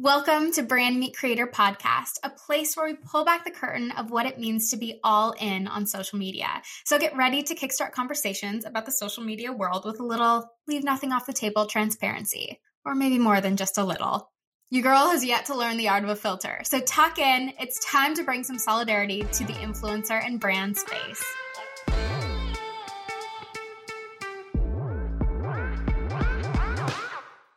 Welcome to Brand Meet Creator Podcast, a place where we pull back the curtain of what it means to be all in on social media. So get ready to kickstart conversations about the social media world with a little leave nothing off the table transparency, or maybe more than just a little. Your girl has yet to learn the art of a filter. So tuck in, it's time to bring some solidarity to the influencer and brand space.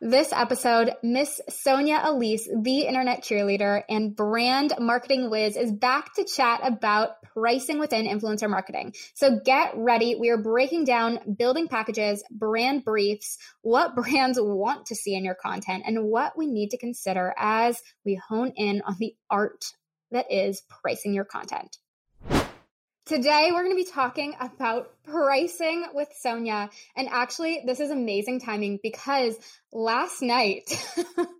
This episode, Miss Sonia Elyss, the internet cheerleader and brand marketing whiz, is back to chat about pricing within influencer marketing. So get ready. We are breaking down building packages, brand briefs, what brands want to see in your content, and what we need to consider as we hone in on the art that is pricing your content. Today, we're going to be talking about pricing with Sonia. And actually, this is amazing timing because last night,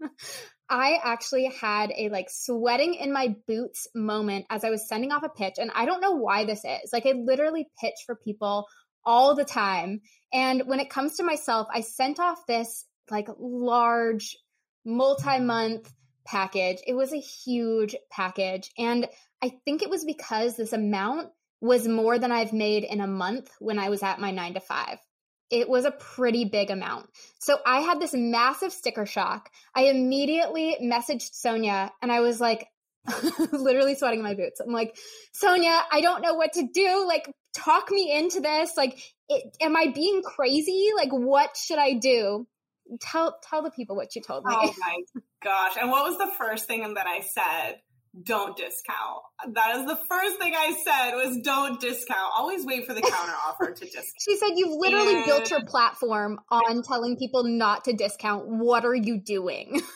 I actually had a like sweating in my boots moment as I was sending off a pitch. And I don't know why this is. Like, I literally pitch for people all the time. And when it comes to myself, I sent off this like large multi month package. It was a huge package. And I think it was because this amount was more than I've made in a month when I was at my nine to five. It was a pretty big amount. So I had this massive sticker shock. I immediately messaged Sonia and I was like, literally sweating in my boots. I'm like, Sonia, I don't know what to do. Like, talk me into this. Like, it, am I being crazy? Like, what should I do? Tell tell the people what you told me. Oh my gosh! And what was the first thing that I said? Don't discount. That is the first thing I said was don't discount. Always wait for the counter offer to discount. She said you've literally and... built your platform on telling people not to discount. What are you doing?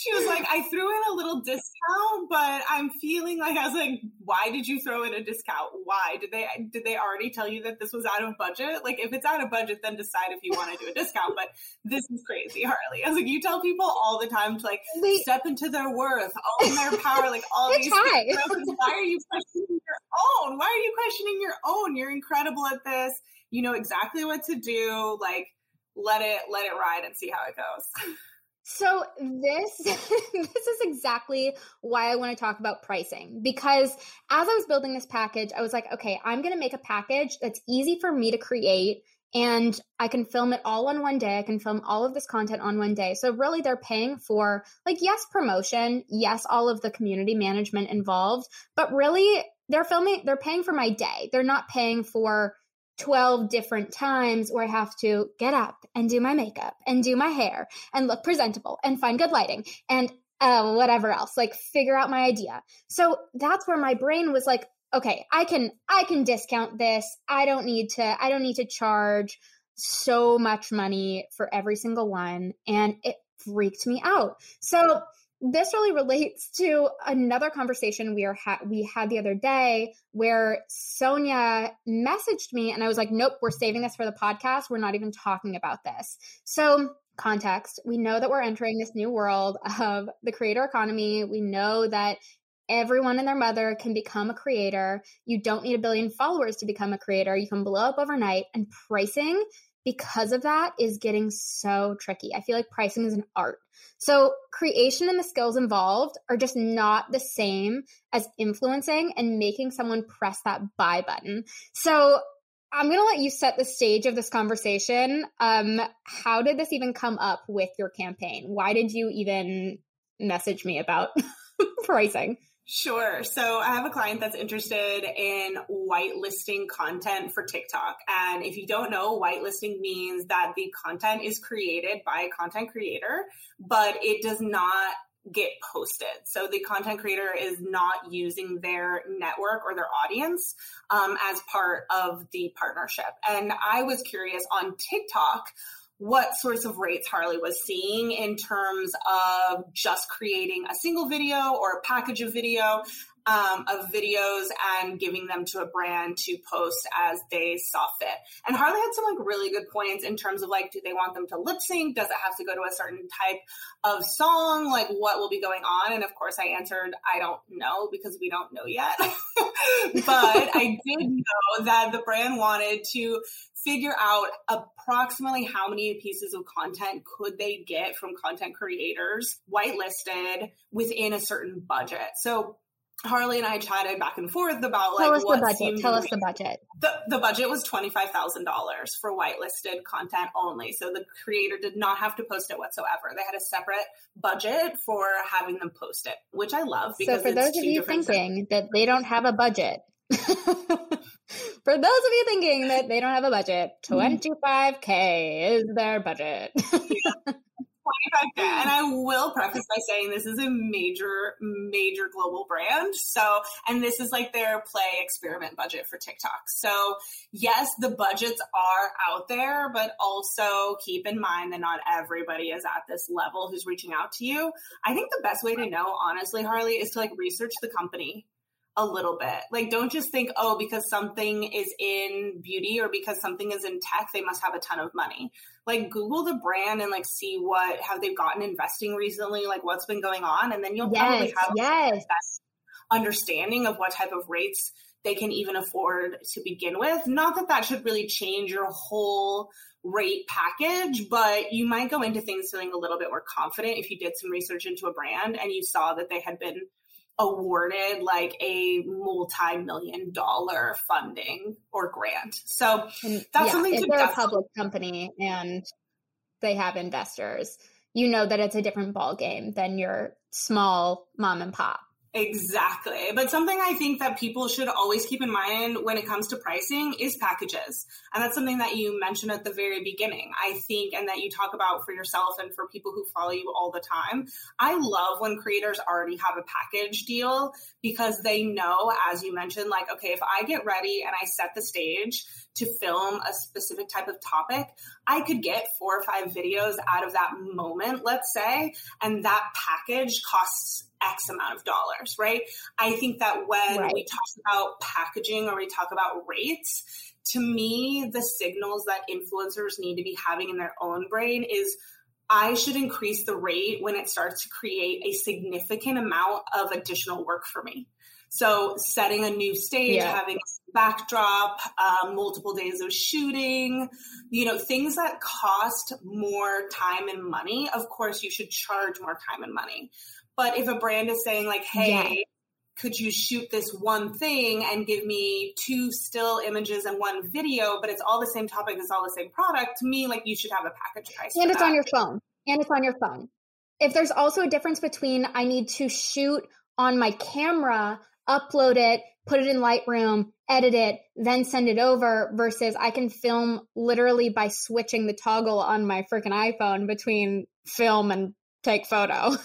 she was like, I threw in a little discount, but I'm feeling like I was like, why did you throw in a discount? Why did they did they already tell you that this was out of budget? Like, if it's out of budget, then decide if you want to do a discount. But this is crazy, Harley. I was like, you tell people all the time to like they, step into their worth, own their power, like all these. Things. Why are you questioning your own? Why are you questioning your own? You're incredible at this. You know exactly what to do. Like, let it let it ride and see how it goes. So this this is exactly why I want to talk about pricing because as I was building this package, I was like, okay, I'm going to make a package that's easy for me to create and I can film it all on one day. I can film all of this content on one day. So really they're paying for like yes, promotion, yes, all of the community management involved, but really they're filming they're paying for my day. They're not paying for 12 different times where I have to get up and do my makeup and do my hair and look presentable and find good lighting and uh, whatever else, like figure out my idea. So that's where my brain was like, okay, I can, I can discount this. I don't need to, I don't need to charge so much money for every single one. And it freaked me out. So this really relates to another conversation we are ha- we had the other day where Sonia messaged me and I was like, "Nope, we're saving this for the podcast. We're not even talking about this." So, context, we know that we're entering this new world of the creator economy. We know that everyone and their mother can become a creator. You don't need a billion followers to become a creator. You can blow up overnight and pricing because of that is getting so tricky. I feel like pricing is an art. So, creation and the skills involved are just not the same as influencing and making someone press that buy button. So, I'm going to let you set the stage of this conversation. Um, how did this even come up with your campaign? Why did you even message me about pricing? Sure. So I have a client that's interested in whitelisting content for TikTok. And if you don't know, whitelisting means that the content is created by a content creator, but it does not get posted. So the content creator is not using their network or their audience um, as part of the partnership. And I was curious on TikTok what sorts of rates Harley was seeing in terms of just creating a single video or a package of video. um, of videos and giving them to a brand to post as they saw fit. And Harley had some like really good points in terms of like, do they want them to lip sync? Does it have to go to a certain type of song? Like, what will be going on? And of course, I answered, I don't know because we don't know yet. but I did know that the brand wanted to figure out approximately how many pieces of content could they get from content creators whitelisted within a certain budget. So Harley and I chatted back and forth about Tell like what the budget. Tell us the budget. The, the budget was twenty five thousand dollars for whitelisted content only. So the creator did not have to post it whatsoever. They had a separate budget for having them post it, which I love. Because so for those of you thinking that they don't have a budget, for those of you thinking that they don't have a budget, mm-hmm. twenty five k is their budget. yeah. 25K. And I will preface by saying this is a major, major global brand. So, and this is like their play experiment budget for TikTok. So, yes, the budgets are out there, but also keep in mind that not everybody is at this level who's reaching out to you. I think the best way to know, honestly, Harley, is to like research the company a little bit. Like, don't just think, oh, because something is in beauty or because something is in tech, they must have a ton of money. Like, Google the brand and like see what have they gotten investing recently, like what's been going on, and then you'll yes, probably have yes. understanding of what type of rates they can even afford to begin with. Not that that should really change your whole rate package, but you might go into things feeling a little bit more confident if you did some research into a brand and you saw that they had been awarded like a multi-million dollar funding or grant. So that's yeah, something if they're a public company and they have investors, you know that it's a different ball game than your small mom and pop. Exactly. But something I think that people should always keep in mind when it comes to pricing is packages. And that's something that you mentioned at the very beginning. I think, and that you talk about for yourself and for people who follow you all the time. I love when creators already have a package deal because they know, as you mentioned, like, okay, if I get ready and I set the stage to film a specific type of topic, I could get four or five videos out of that moment, let's say, and that package costs X amount of dollars, right? I think that when right. we talk about packaging or we talk about rates, to me, the signals that influencers need to be having in their own brain is I should increase the rate when it starts to create a significant amount of additional work for me. So setting a new stage, yeah. having a backdrop, uh, multiple days of shooting, you know, things that cost more time and money. Of course, you should charge more time and money. But if a brand is saying like, hey, yeah. could you shoot this one thing and give me two still images and one video, but it's all the same topic, it's all the same product, to me, like you should have a package price. And it's that. on your phone. And it's on your phone. If there's also a difference between I need to shoot on my camera, upload it, put it in Lightroom, edit it, then send it over versus I can film literally by switching the toggle on my freaking iPhone between film and take photo.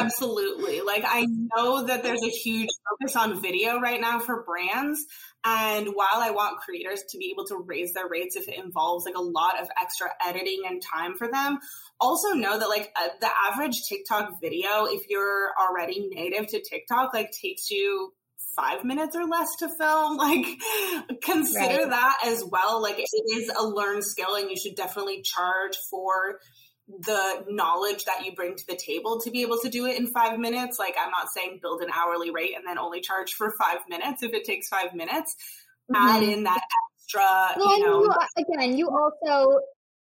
Absolutely. Like I know that there's a huge focus on video right now for brands. And while I want creators to be able to raise their rates if it involves like a lot of extra editing and time for them, also know that like uh, the average TikTok video, if you're already native to TikTok, like takes you five minutes or less to film. Like, consider right. that as well. Like, it is a learned skill, and you should definitely charge for the knowledge that you bring to the table to be able to do it in five minutes. Like, I'm not saying build an hourly rate and then only charge for five minutes if it takes five minutes. Mm-hmm. Add in that extra, well, you know. You, again, you also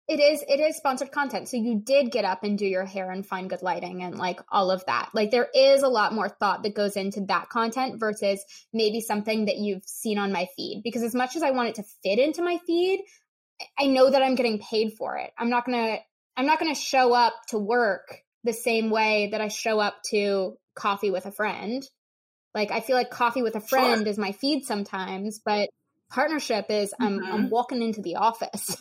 it is it is sponsored content so you did get up and do your hair and find good lighting and like all of that like there is a lot more thought that goes into that content versus maybe something that you've seen on my feed because as much as i want it to fit into my feed i know that i'm getting paid for it i'm not gonna I'm not going to show up to work the same way that I show up to coffee with a friend. Like I feel like coffee with a friend sure. is my feed sometimes, but partnership is I'm mm-hmm. I'm walking into the office.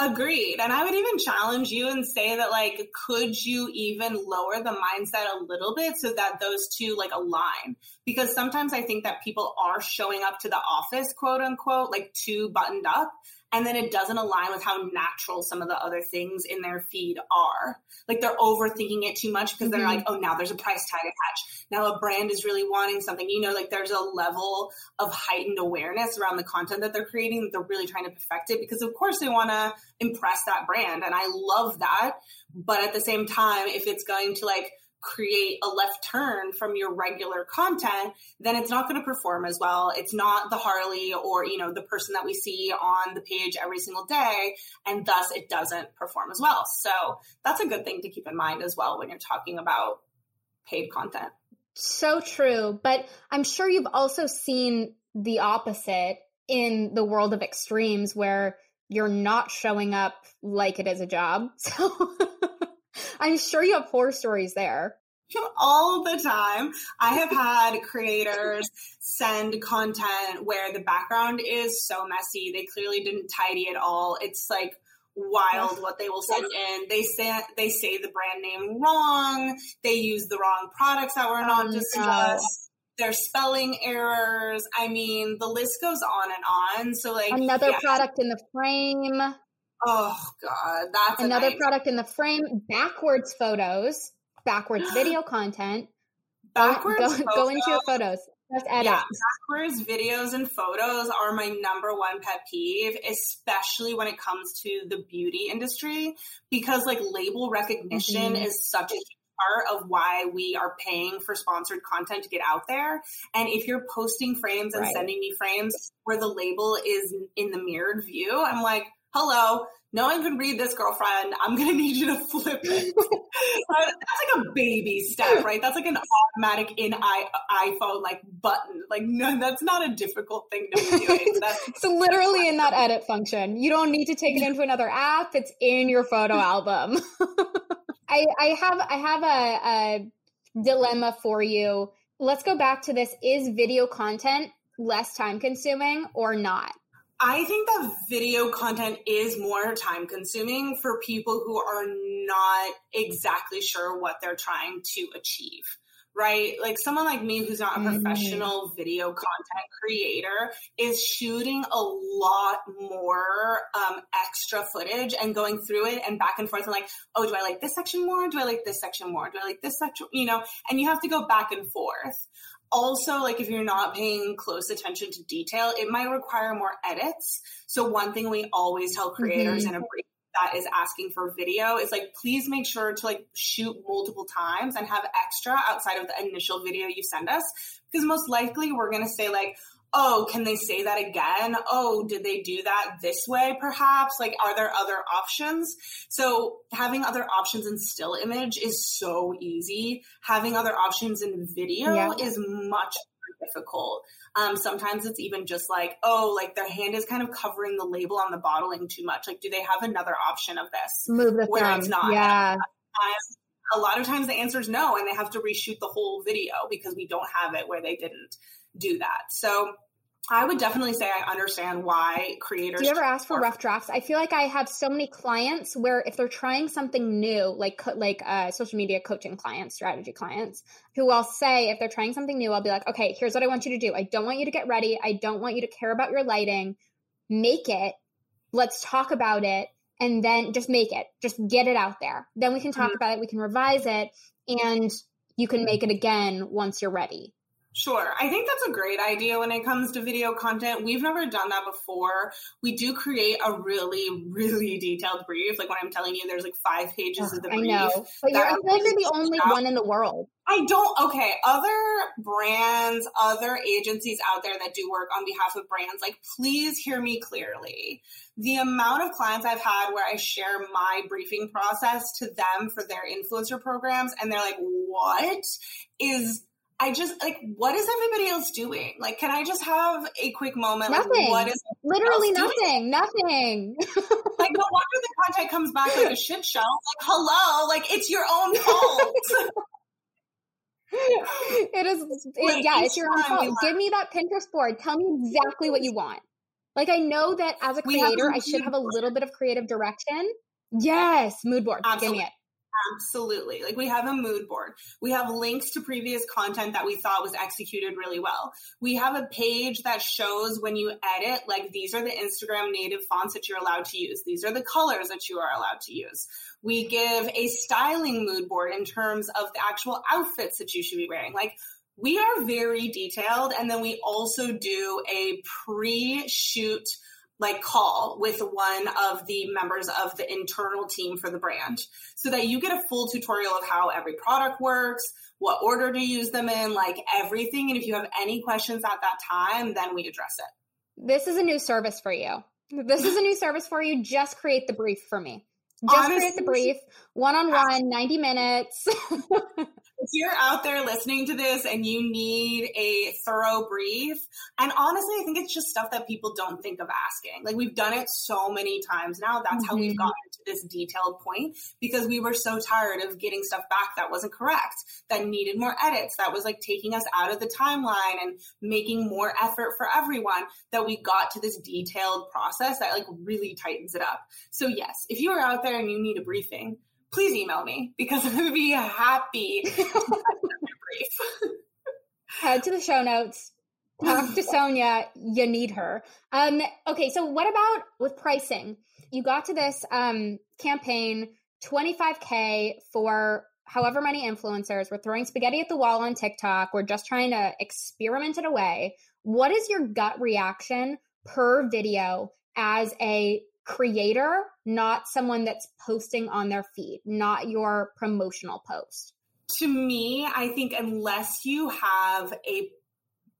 Agreed. And I would even challenge you and say that like could you even lower the mindset a little bit so that those two like align? Because sometimes I think that people are showing up to the office quote unquote like too buttoned up and then it doesn't align with how natural some of the other things in their feed are. Like they're overthinking it too much because mm-hmm. they're like, oh, now there's a price tag attached. Now a brand is really wanting something. You know, like there's a level of heightened awareness around the content that they're creating that they're really trying to perfect it because, of course, they want to impress that brand. And I love that. But at the same time, if it's going to like, create a left turn from your regular content, then it's not going to perform as well. It's not the Harley or, you know, the person that we see on the page every single day. And thus it doesn't perform as well. So that's a good thing to keep in mind as well when you're talking about paid content. So true. But I'm sure you've also seen the opposite in the world of extremes where you're not showing up like it is a job. So I'm sure you have horror stories there. All the time. I have had creators send content where the background is so messy. They clearly didn't tidy it all. It's like wild what they will send in. They say they say the brand name wrong. They use the wrong products that were not oh, discussed. There's spelling errors. I mean, the list goes on and on. So like another yeah. product in the frame. Oh God, that's another product in the frame. Backwards photos, backwards video content. Backwards go, go, go into your photos. Just edit. Yeah, backwards videos and photos are my number one pet peeve, especially when it comes to the beauty industry, because like label recognition mm-hmm. is such a part of why we are paying for sponsored content to get out there. And if you're posting frames and right. sending me frames where the label is in the mirrored view, I'm like, hello, no one can read this, girlfriend. I'm going to need you to flip it. Uh, that's like a baby step, right? That's like an automatic in I- iPhone like button. Like, no, that's not a difficult thing to be doing. That's- it's literally in that edit function. You don't need to take it into another app. It's in your photo album. I, I have I have a, a dilemma for you. Let's go back to this. Is video content less time consuming or not? I think that video content is more time consuming for people who are not exactly sure what they're trying to achieve. Right? Like someone like me who's not a mm-hmm. professional video content creator is shooting a lot more um, extra footage and going through it and back and forth and like, oh, do I like this section more? Do I like this section more? Do I like this section? You know, and you have to go back and forth also like if you're not paying close attention to detail it might require more edits so one thing we always tell creators mm-hmm. in a brief that is asking for video is like please make sure to like shoot multiple times and have extra outside of the initial video you send us because most likely we're going to say like oh, can they say that again? Oh, did they do that this way perhaps? Like, are there other options? So having other options in still image is so easy. Having other options in video yeah. is much difficult. Um, sometimes it's even just like, oh, like their hand is kind of covering the label on the bottling too much. Like, do they have another option of this? Move the where thumb. it's not. Yeah. a lot of times the answer is no, and they have to reshoot the whole video because we don't have it where they didn't do that. So I would definitely say I understand why creators. Do you ever ask for rough drafts? I feel like I have so many clients where if they're trying something new, like like uh, social media coaching clients, strategy clients, who I'll say if they're trying something new, I'll be like, okay, here's what I want you to do. I don't want you to get ready. I don't want you to care about your lighting. Make it. Let's talk about it, and then just make it. Just get it out there. Then we can talk mm-hmm. about it. We can revise it, and you can make it again once you're ready. Sure. I think that's a great idea when it comes to video content. We've never done that before. We do create a really, really detailed brief. Like when I'm telling you, there's like five pages of the brief. I know. But you're, I feel like you're the only one in the world. I don't. Okay. Other brands, other agencies out there that do work on behalf of brands, like please hear me clearly. The amount of clients I've had where I share my briefing process to them for their influencer programs and they're like, what is I just like, what is everybody else doing? Like, can I just have a quick moment? Nothing. Like, what is literally nothing? Doing? Nothing. like, no wonder the content comes back like a shit show. Like, hello, like it's your own fault. it is. It, yeah, it's your own fault. Give me that Pinterest board. Tell me exactly what you want. Like, I know that as a creator, I should have a little bit of creative direction. Yes, mood board. Absolutely. Give me it. Absolutely. Like we have a mood board. We have links to previous content that we thought was executed really well. We have a page that shows when you edit, like these are the Instagram native fonts that you're allowed to use. These are the colors that you are allowed to use. We give a styling mood board in terms of the actual outfits that you should be wearing. Like we are very detailed. And then we also do a pre shoot like call with one of the members of the internal team for the brand so that you get a full tutorial of how every product works, what order to use them in, like everything. And if you have any questions at that time, then we address it. This is a new service for you. This is a new service for you. Just create the brief for me. Just Honestly, create the brief, one on one, 90 minutes. if you're out there listening to this and you need a thorough brief, and honestly, I think it's just stuff that people don't think of asking. Like we've done it so many times now. That's mm-hmm. how we've mm-hmm. gotten to this detailed point because we were so tired of getting stuff back that wasn't correct, that needed more edits, that was like taking us out of the timeline and making more effort for everyone that we got to this detailed process that like really tightens it up. So yes, if you are out there and you need a briefing, please email me because going to be happy. Head to the show notes. Talk to Sonia. You need her. Um, okay, so what about with pricing? You got to this um, campaign, 25K for however many influencers. We're throwing spaghetti at the wall on TikTok. We're just trying to experiment it away. What is your gut reaction per video as a creator, not someone that's posting on their feed, not your promotional post? To me, I think unless you have a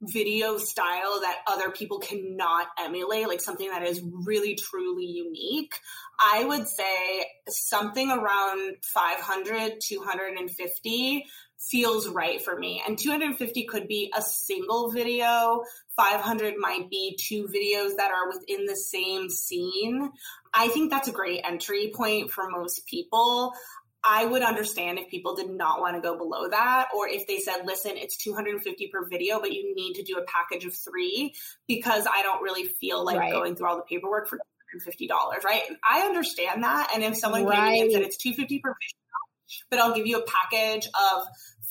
video style that other people cannot emulate, like something that is really truly unique, I would say something around 500, 250 feels right for me. And 250 could be a single video. 500 might be two videos that are within the same scene. I think that's a great entry point for most people. I would understand if people did not want to go below that, or if they said, listen, it's 250 per video, but you need to do a package of three because I don't really feel like right. going through all the paperwork for $250, right? I understand that. And if someone right. came in and said it's 250 per video, but I'll give you a package of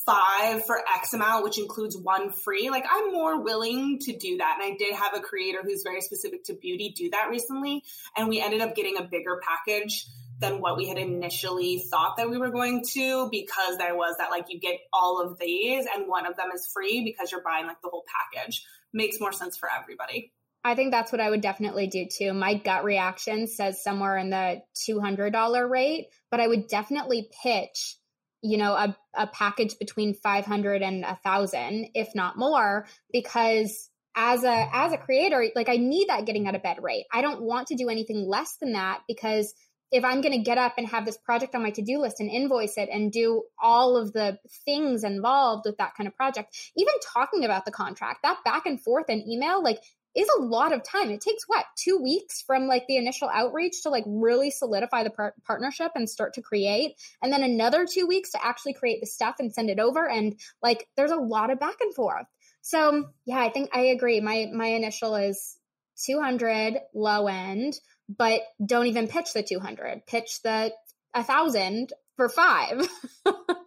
five for X amount, which includes one free, like I'm more willing to do that. And I did have a creator who's very specific to beauty do that recently. And we ended up getting a bigger package than what we had initially thought that we were going to because there was that like you get all of these and one of them is free because you're buying like the whole package. Makes more sense for everybody. I think that's what I would definitely do too. My gut reaction says somewhere in the $200 rate, but I would definitely pitch you know a, a package between 500 and a thousand if not more because as a as a creator like i need that getting out of bed rate i don't want to do anything less than that because if i'm going to get up and have this project on my to-do list and invoice it and do all of the things involved with that kind of project even talking about the contract that back and forth and email like is a lot of time. It takes what, two weeks from like the initial outreach to like really solidify the par- partnership and start to create. And then another two weeks to actually create the stuff and send it over. And like there's a lot of back and forth. So yeah, I think I agree. My, my initial is 200 low end, but don't even pitch the 200, pitch the a thousand for five.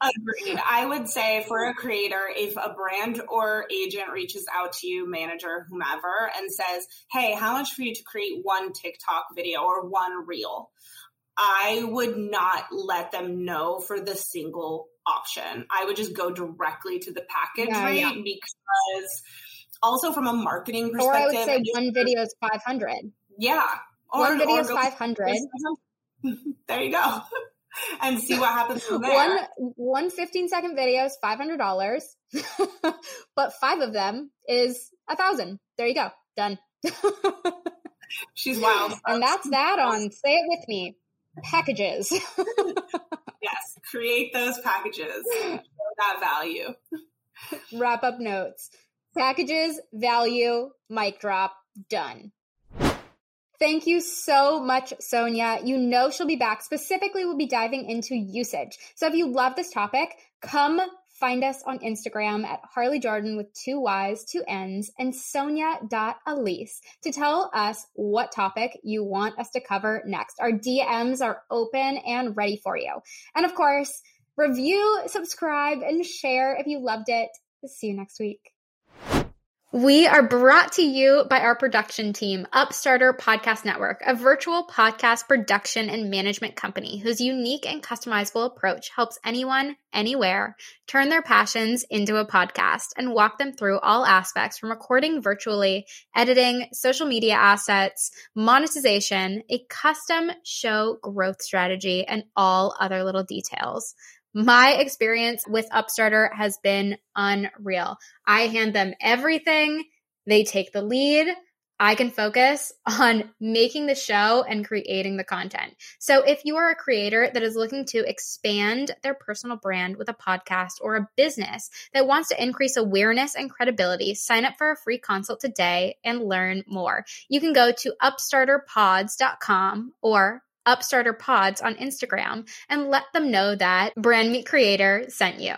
Agreed. I would say for a creator, if a brand or agent reaches out to you, manager, whomever, and says, Hey, how much for you to create one TikTok video or one reel? I would not let them know for the single option. I would just go directly to the package yeah, rate yeah. because also from a marketing perspective. Or I would say one video is 500. Yeah. Or, one video is 500. There you go. and see what happens from there. One one 15 second video is five hundred dollars, but five of them is a thousand. There you go, done. She's wild, and that's that on. Say it with me. Packages. yes, create those packages. Show that value. Wrap up notes. Packages, value, mic drop, done. Thank you so much, Sonia. You know she'll be back. Specifically, we'll be diving into usage. So if you love this topic, come find us on Instagram at Harley Jordan with two Y's, two N's, and Sonia.Elyss to tell us what topic you want us to cover next. Our DMs are open and ready for you. And of course, review, subscribe, and share if you loved it. See you next week. We are brought to you by our production team, Upstarter Podcast Network, a virtual podcast production and management company whose unique and customizable approach helps anyone, anywhere, turn their passions into a podcast and walk them through all aspects from recording virtually, editing, social media assets, monetization, a custom show growth strategy, and all other little details. My experience with Upstarter has been unreal. I hand them everything, they take the lead. I can focus on making the show and creating the content. So, if you are a creator that is looking to expand their personal brand with a podcast or a business that wants to increase awareness and credibility, sign up for a free consult today and learn more. You can go to upstarterpods.com or Upstarter Pods on Instagram and let them know that Brand Meet Creator sent you.